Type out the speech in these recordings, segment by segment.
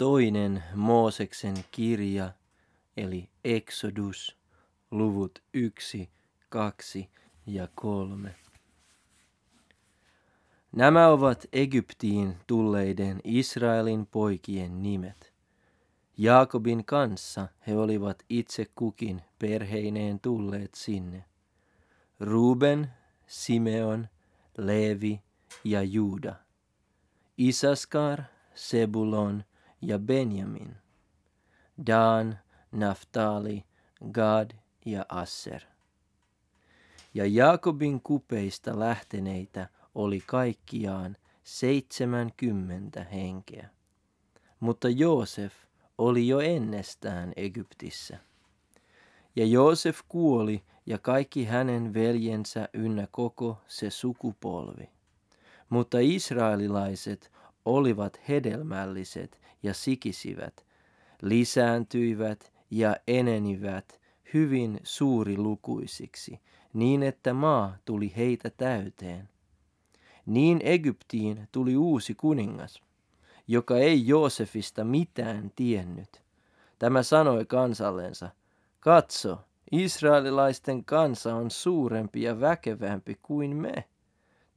Toinen Mooseksen kirja, eli Exodus, luvut 1, 2 ja 3. Nämä ovat Egyptiin tulleiden Israelin poikien nimet. Jaakobin kanssa he olivat itse kukin perheineen tulleet sinne. Ruben, Simeon, Levi ja Juda. Isaskar, Sebulon ja Benjamin. Dan, Naftali, Gad ja Asser. Ja Jaakobin kupeista lähteneitä oli kaikkiaan seitsemänkymmentä henkeä. Mutta Joosef oli jo ennestään Egyptissä. Ja Joosef kuoli ja kaikki hänen veljensä ynnä koko se sukupolvi. Mutta israelilaiset olivat hedelmälliset ja sikisivät, lisääntyivät ja enenivät hyvin suurilukuisiksi, niin että maa tuli heitä täyteen. Niin Egyptiin tuli uusi kuningas, joka ei Joosefista mitään tiennyt. Tämä sanoi kansallensa, katso, israelilaisten kansa on suurempi ja väkevämpi kuin me.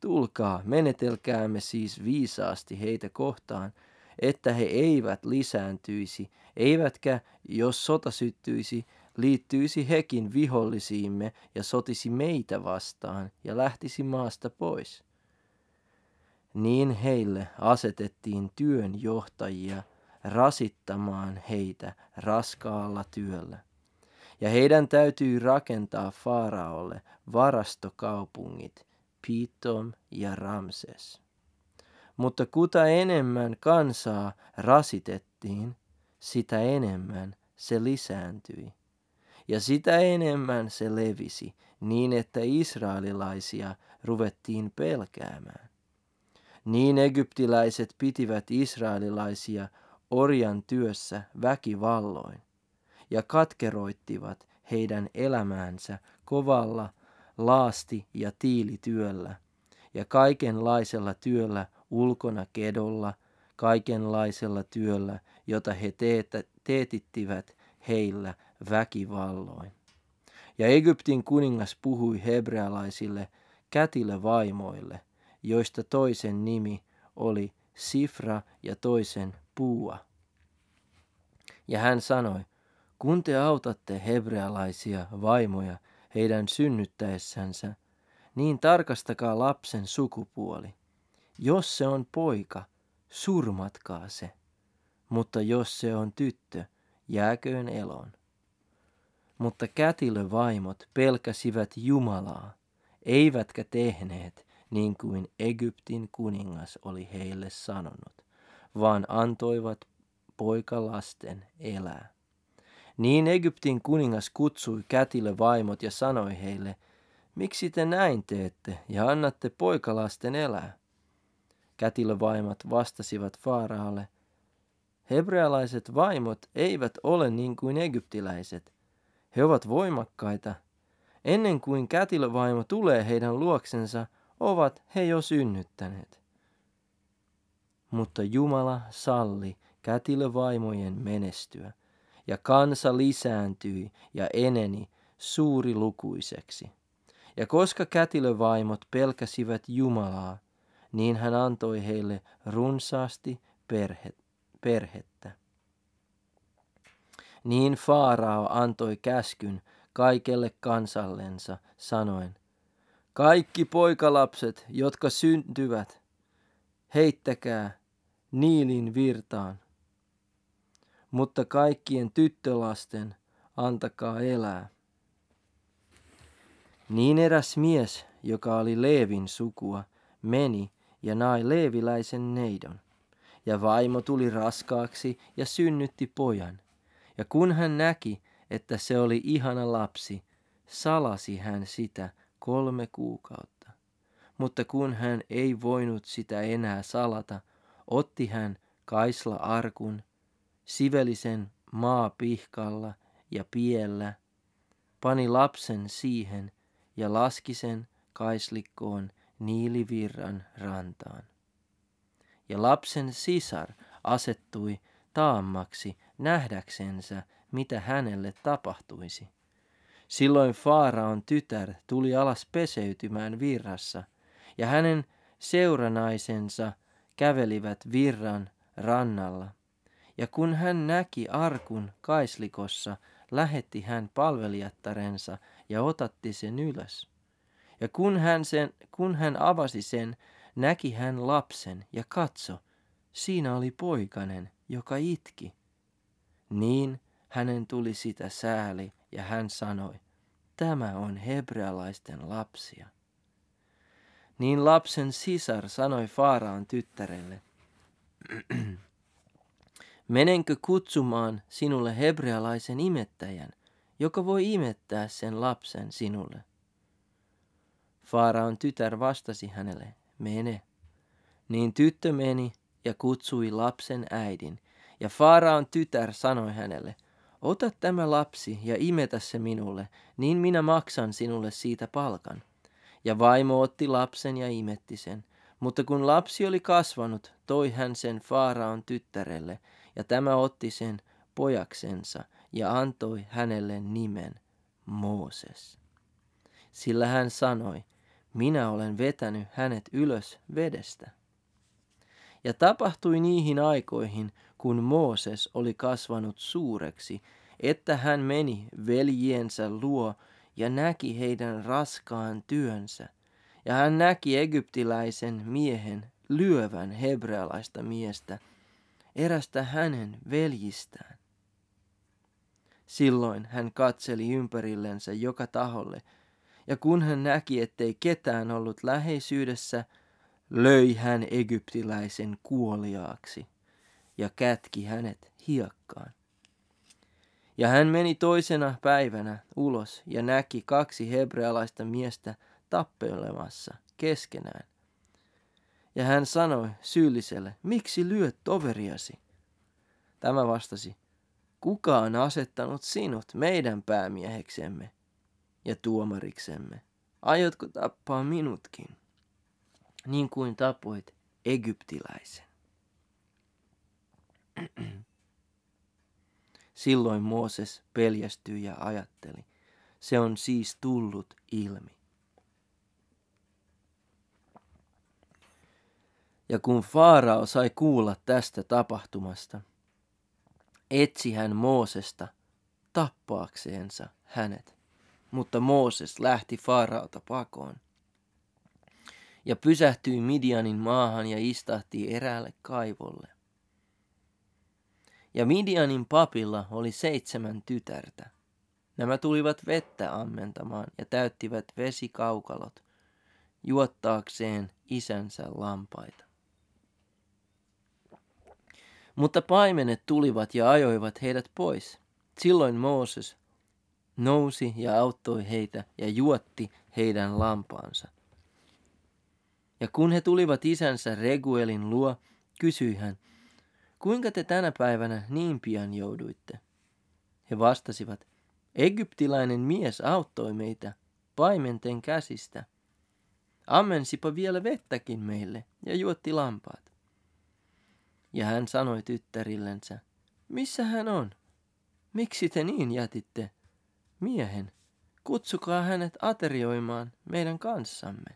Tulkaa, menetelkäämme siis viisaasti heitä kohtaan, että he eivät lisääntyisi, eivätkä, jos sota syttyisi, liittyisi hekin vihollisiimme ja sotisi meitä vastaan ja lähtisi maasta pois. Niin heille asetettiin työnjohtajia rasittamaan heitä raskaalla työllä. Ja heidän täytyy rakentaa Faaraolle varastokaupungit, Pitom ja Ramses. Mutta kuta enemmän kansaa rasitettiin, sitä enemmän se lisääntyi. Ja sitä enemmän se levisi, niin että israelilaisia ruvettiin pelkäämään. Niin egyptiläiset pitivät israelilaisia orjan työssä väkivalloin ja katkeroittivat heidän elämäänsä kovalla laasti- ja tiilityöllä ja kaikenlaisella työllä ulkona kedolla, kaikenlaisella työllä, jota he teetä, teetittivät heillä väkivalloin. Ja Egyptin kuningas puhui hebrealaisille kätille vaimoille, joista toisen nimi oli Sifra ja toisen Puua. Ja hän sanoi, kun te autatte hebrealaisia vaimoja heidän synnyttäessänsä, niin tarkastakaa lapsen sukupuoli. Jos se on poika, surmatkaa se, mutta jos se on tyttö, jääköön eloon. Mutta kätilövaimot pelkäsivät Jumalaa, eivätkä tehneet niin kuin Egyptin kuningas oli heille sanonut, vaan antoivat poikalasten elää. Niin Egyptin kuningas kutsui kätille vaimot ja sanoi heille, miksi te näin teette ja annatte poikalasten elää? Kätilövaimat vastasivat Faaraalle, hebrealaiset vaimot eivät ole niin kuin egyptiläiset. He ovat voimakkaita. Ennen kuin kätilövaimo tulee heidän luoksensa, ovat he jo synnyttäneet. Mutta Jumala salli kätilövaimojen menestyä, ja kansa lisääntyi ja eneni suurilukuiseksi. Ja koska kätilövaimot pelkäsivät Jumalaa, niin hän antoi heille runsaasti perhe, perhettä. Niin Faarao antoi käskyn kaikelle kansallensa, sanoen, kaikki poikalapset, jotka syntyvät, heittäkää Niilin virtaan. Mutta kaikkien tyttölasten antakaa elää. Niin eräs mies, joka oli Leevin sukua, meni ja nai leeviläisen neidon. Ja vaimo tuli raskaaksi ja synnytti pojan. Ja kun hän näki, että se oli ihana lapsi, salasi hän sitä kolme kuukautta. Mutta kun hän ei voinut sitä enää salata, otti hän kaisla arkun, sivelisen maapihkalla ja piellä, pani lapsen siihen ja laski sen kaislikkoon Niilivirran rantaan. Ja lapsen sisar asettui taammaksi nähdäksensä, mitä hänelle tapahtuisi. Silloin Faaraon tytär tuli alas peseytymään virrassa, ja hänen seuranaisensa kävelivät virran rannalla. Ja kun hän näki arkun kaislikossa, lähetti hän palvelijattarensa ja otatti sen ylös. Ja kun hän, sen, kun hän avasi sen, näki hän lapsen ja katso, siinä oli poikanen, joka itki. Niin hänen tuli sitä sääli ja hän sanoi, tämä on hebrealaisten lapsia. Niin lapsen sisar sanoi Faaraan tyttärelle, menenkö kutsumaan sinulle hebrealaisen imettäjän, joka voi imettää sen lapsen sinulle? Faaraon tytär vastasi hänelle, mene. Niin tyttö meni ja kutsui lapsen äidin, ja Faaraon tytär sanoi hänelle, ota tämä lapsi ja imetä se minulle, niin minä maksan sinulle siitä palkan. Ja vaimo otti lapsen ja imetti sen. Mutta kun lapsi oli kasvanut, toi hän sen Faaraon tyttärelle, ja tämä otti sen pojaksensa ja antoi hänelle nimen Mooses. Sillä hän sanoi, minä olen vetänyt hänet ylös vedestä. Ja tapahtui niihin aikoihin, kun Mooses oli kasvanut suureksi, että hän meni veljiensä luo ja näki heidän raskaan työnsä. Ja hän näki egyptiläisen miehen lyövän hebrealaista miestä, erästä hänen veljistään. Silloin hän katseli ympärillensä joka taholle, ja kun hän näki, ettei ketään ollut läheisyydessä, löi hän egyptiläisen kuoliaaksi ja kätki hänet hiekkaan. Ja hän meni toisena päivänä ulos ja näki kaksi hebrealaista miestä tappelemassa keskenään. Ja hän sanoi syylliselle, miksi lyöt toveriasi? Tämä vastasi, kuka on asettanut sinut meidän päämieheksemme ja tuomariksemme? Aiotko tappaa minutkin, niin kuin tapoit egyptiläisen? Silloin Mooses peljästyi ja ajatteli, se on siis tullut ilmi. Ja kun Faarao sai kuulla tästä tapahtumasta, etsi hän Moosesta tappaakseensa hänet. Mutta Mooses lähti Faaraota pakoon ja pysähtyi Midianin maahan ja istahti eräälle kaivolle. Ja Midianin papilla oli seitsemän tytärtä. Nämä tulivat vettä ammentamaan ja täyttivät vesikaukalot juottaakseen isänsä lampaita. Mutta paimenet tulivat ja ajoivat heidät pois. Silloin Mooses nousi ja auttoi heitä ja juotti heidän lampaansa. Ja kun he tulivat isänsä Reguelin luo, kysyi hän, kuinka te tänä päivänä niin pian jouduitte? He vastasivat, egyptiläinen mies auttoi meitä paimenten käsistä. Ammensipa vielä vettäkin meille ja juotti lampaat. Ja hän sanoi tyttärillensä, missä hän on? Miksi te niin jätitte miehen? Kutsukaa hänet aterioimaan meidän kanssamme.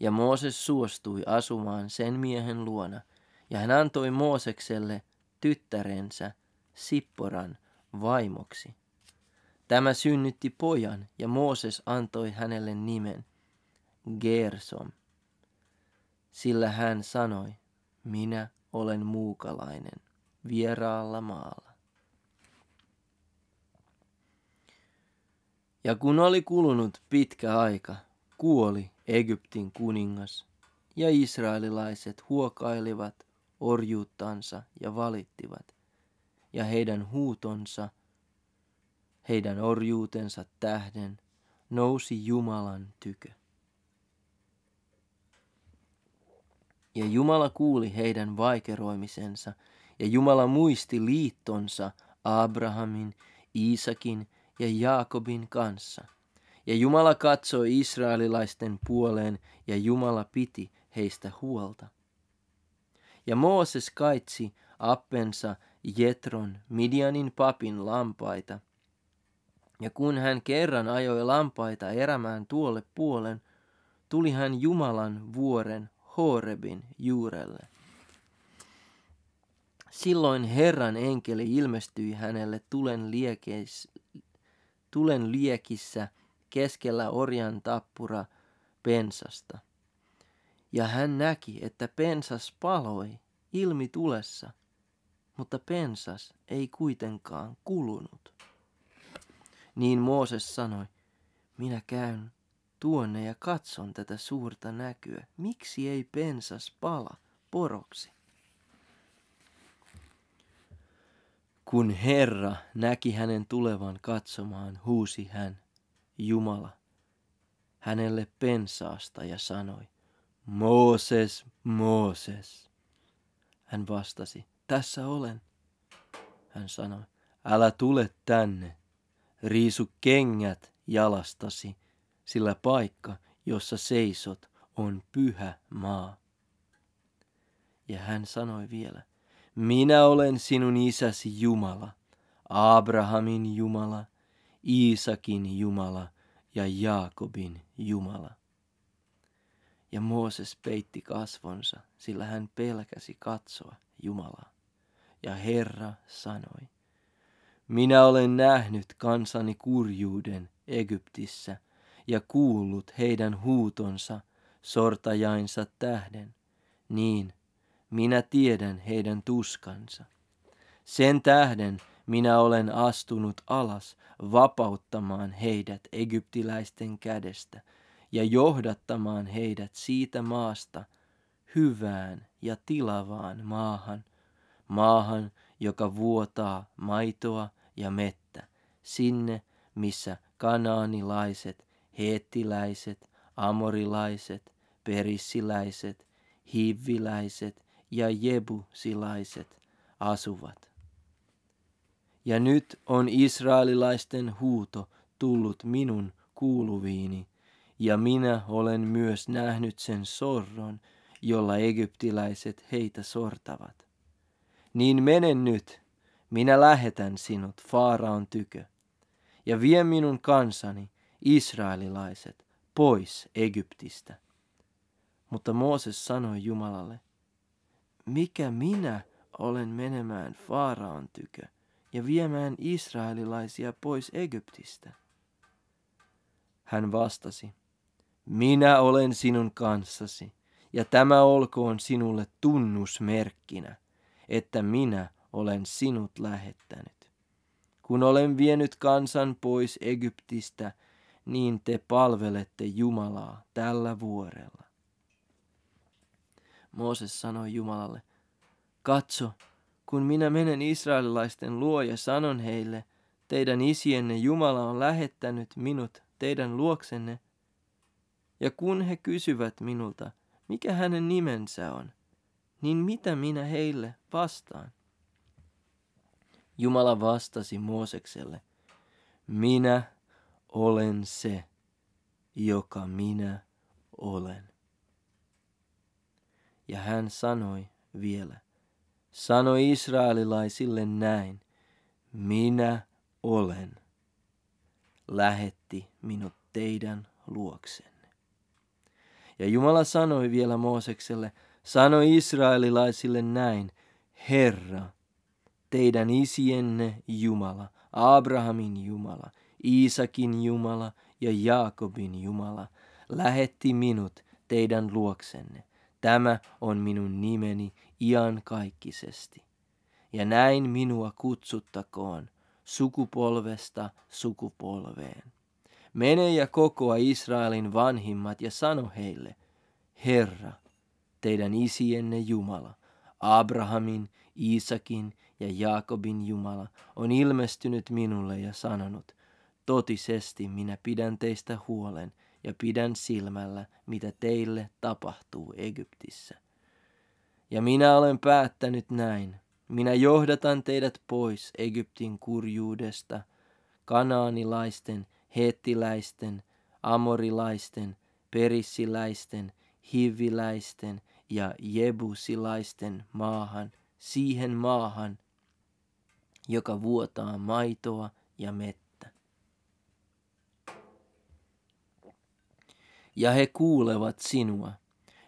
Ja Mooses suostui asumaan sen miehen luona, ja hän antoi Moosekselle tyttärensä Sipporan vaimoksi. Tämä synnytti pojan, ja Mooses antoi hänelle nimen Gersom, sillä hän sanoi, minä olen muukalainen vieraalla maalla. Ja kun oli kulunut pitkä aika, kuoli Egyptin kuningas, ja israelilaiset huokailivat orjuuttansa ja valittivat, ja heidän huutonsa, heidän orjuutensa tähden, nousi Jumalan tykö. Ja Jumala kuuli heidän vaikeroimisensa, ja Jumala muisti liittonsa Abrahamin, Iisakin ja Jaakobin kanssa. Ja Jumala katsoi israelilaisten puoleen, ja Jumala piti heistä huolta. Ja Mooses kaitsi appensa Jetron, Midianin papin lampaita. Ja kun hän kerran ajoi lampaita erämään tuolle puolen, tuli hän Jumalan vuoren Horebin juurelle. Silloin Herran enkeli ilmestyi hänelle tulen, liekeis, tulen liekissä keskellä orjan tappura pensasta. Ja hän näki, että pensas paloi ilmi tulessa, mutta pensas ei kuitenkaan kulunut. Niin Mooses sanoi, minä käyn tuonne ja katson tätä suurta näkyä. Miksi ei pensas pala poroksi? Kun Herra näki hänen tulevan katsomaan, huusi hän, Jumala, hänelle pensaasta ja sanoi, Mooses, Mooses. Hän vastasi, tässä olen. Hän sanoi, älä tule tänne, riisu kengät jalastasi, sillä paikka, jossa seisot, on pyhä maa. Ja hän sanoi vielä, minä olen sinun isäsi Jumala, Abrahamin Jumala, Iisakin Jumala ja Jaakobin Jumala. Ja Mooses peitti kasvonsa, sillä hän pelkäsi katsoa Jumalaa. Ja Herra sanoi, minä olen nähnyt kansani kurjuuden Egyptissä ja kuullut heidän huutonsa sortajainsa tähden, niin minä tiedän heidän tuskansa. Sen tähden minä olen astunut alas vapauttamaan heidät egyptiläisten kädestä ja johdattamaan heidät siitä maasta hyvään ja tilavaan maahan, maahan, joka vuotaa maitoa ja mettä, sinne, missä kanaanilaiset, heettiläiset, amorilaiset, perissiläiset, hivviläiset ja jebusilaiset asuvat. Ja nyt on israelilaisten huuto tullut minun kuuluviini, ja minä olen myös nähnyt sen sorron, jolla egyptiläiset heitä sortavat. Niin mene nyt, minä lähetän sinut Faaraon tykö, ja vie minun kansani, israelilaiset, pois Egyptistä. Mutta Mooses sanoi Jumalalle, mikä minä olen menemään Faaraon tykö ja viemään israelilaisia pois Egyptistä? Hän vastasi, minä olen sinun kanssasi, ja tämä olkoon sinulle tunnusmerkkinä, että minä olen sinut lähettänyt. Kun olen vienyt kansan pois Egyptistä, niin te palvelette Jumalaa tällä vuorella. Mooses sanoi Jumalalle, katso, kun minä menen israelilaisten luo ja sanon heille, teidän isienne Jumala on lähettänyt minut teidän luoksenne, ja kun he kysyvät minulta, mikä hänen nimensä on, niin mitä minä heille vastaan? Jumala vastasi Moosekselle, minä olen se, joka minä olen. Ja hän sanoi vielä, sanoi israelilaisille näin, minä olen, lähetti minut teidän luoksenne. Ja Jumala sanoi vielä Moosekselle, sanoi israelilaisille näin, Herra, teidän isienne Jumala, Abrahamin Jumala, Iisakin Jumala ja Jaakobin Jumala, lähetti minut teidän luoksenne. Tämä on minun nimeni iankaikkisesti. Ja näin minua kutsuttakoon sukupolvesta sukupolveen. Mene ja kokoa Israelin vanhimmat ja sano heille, Herra, teidän isienne Jumala, Abrahamin, Iisakin ja Jaakobin Jumala, on ilmestynyt minulle ja sanonut, totisesti minä pidän teistä huolen ja pidän silmällä, mitä teille tapahtuu Egyptissä. Ja minä olen päättänyt näin, minä johdatan teidät pois Egyptin kurjuudesta, kanaanilaisten, hettiläisten, amorilaisten, perissiläisten, hiviläisten ja jebusilaisten maahan siihen maahan, joka vuotaa maitoa ja mettä. Ja he kuulevat sinua,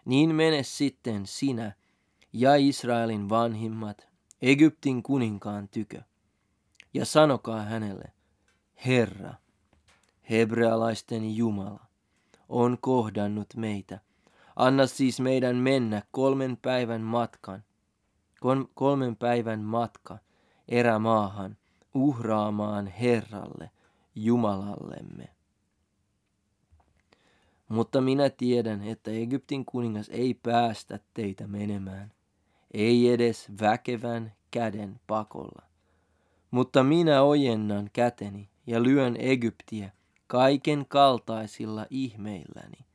niin mene sitten sinä ja Israelin vanhimmat Egyptin kuninkaan tykö, ja sanokaa hänelle, Herra, hebrealaisten Jumala, on kohdannut meitä. Anna siis meidän mennä kolmen päivän matkan, kolmen päivän matka erämaahan uhraamaan Herralle, Jumalallemme. Mutta minä tiedän, että Egyptin kuningas ei päästä teitä menemään, ei edes väkevän käden pakolla. Mutta minä ojennan käteni ja lyön Egyptiä kaiken kaltaisilla ihmeilläni,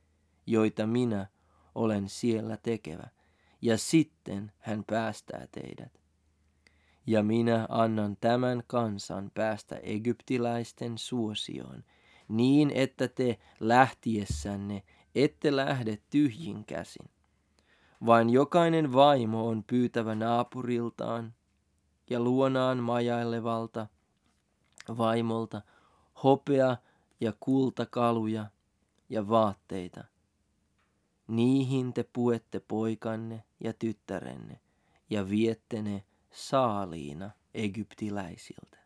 joita minä olen siellä tekevä, ja sitten hän päästää teidät. Ja minä annan tämän kansan päästä egyptiläisten suosioon, niin että te lähtiessänne ette lähde tyhjin käsin. Vain jokainen vaimo on pyytävä naapuriltaan ja luonaan majailevalta vaimolta hopea ja kultakaluja ja vaatteita. Niihin te puette poikanne ja tyttärenne ja viette ne saaliina egyptiläisiltä.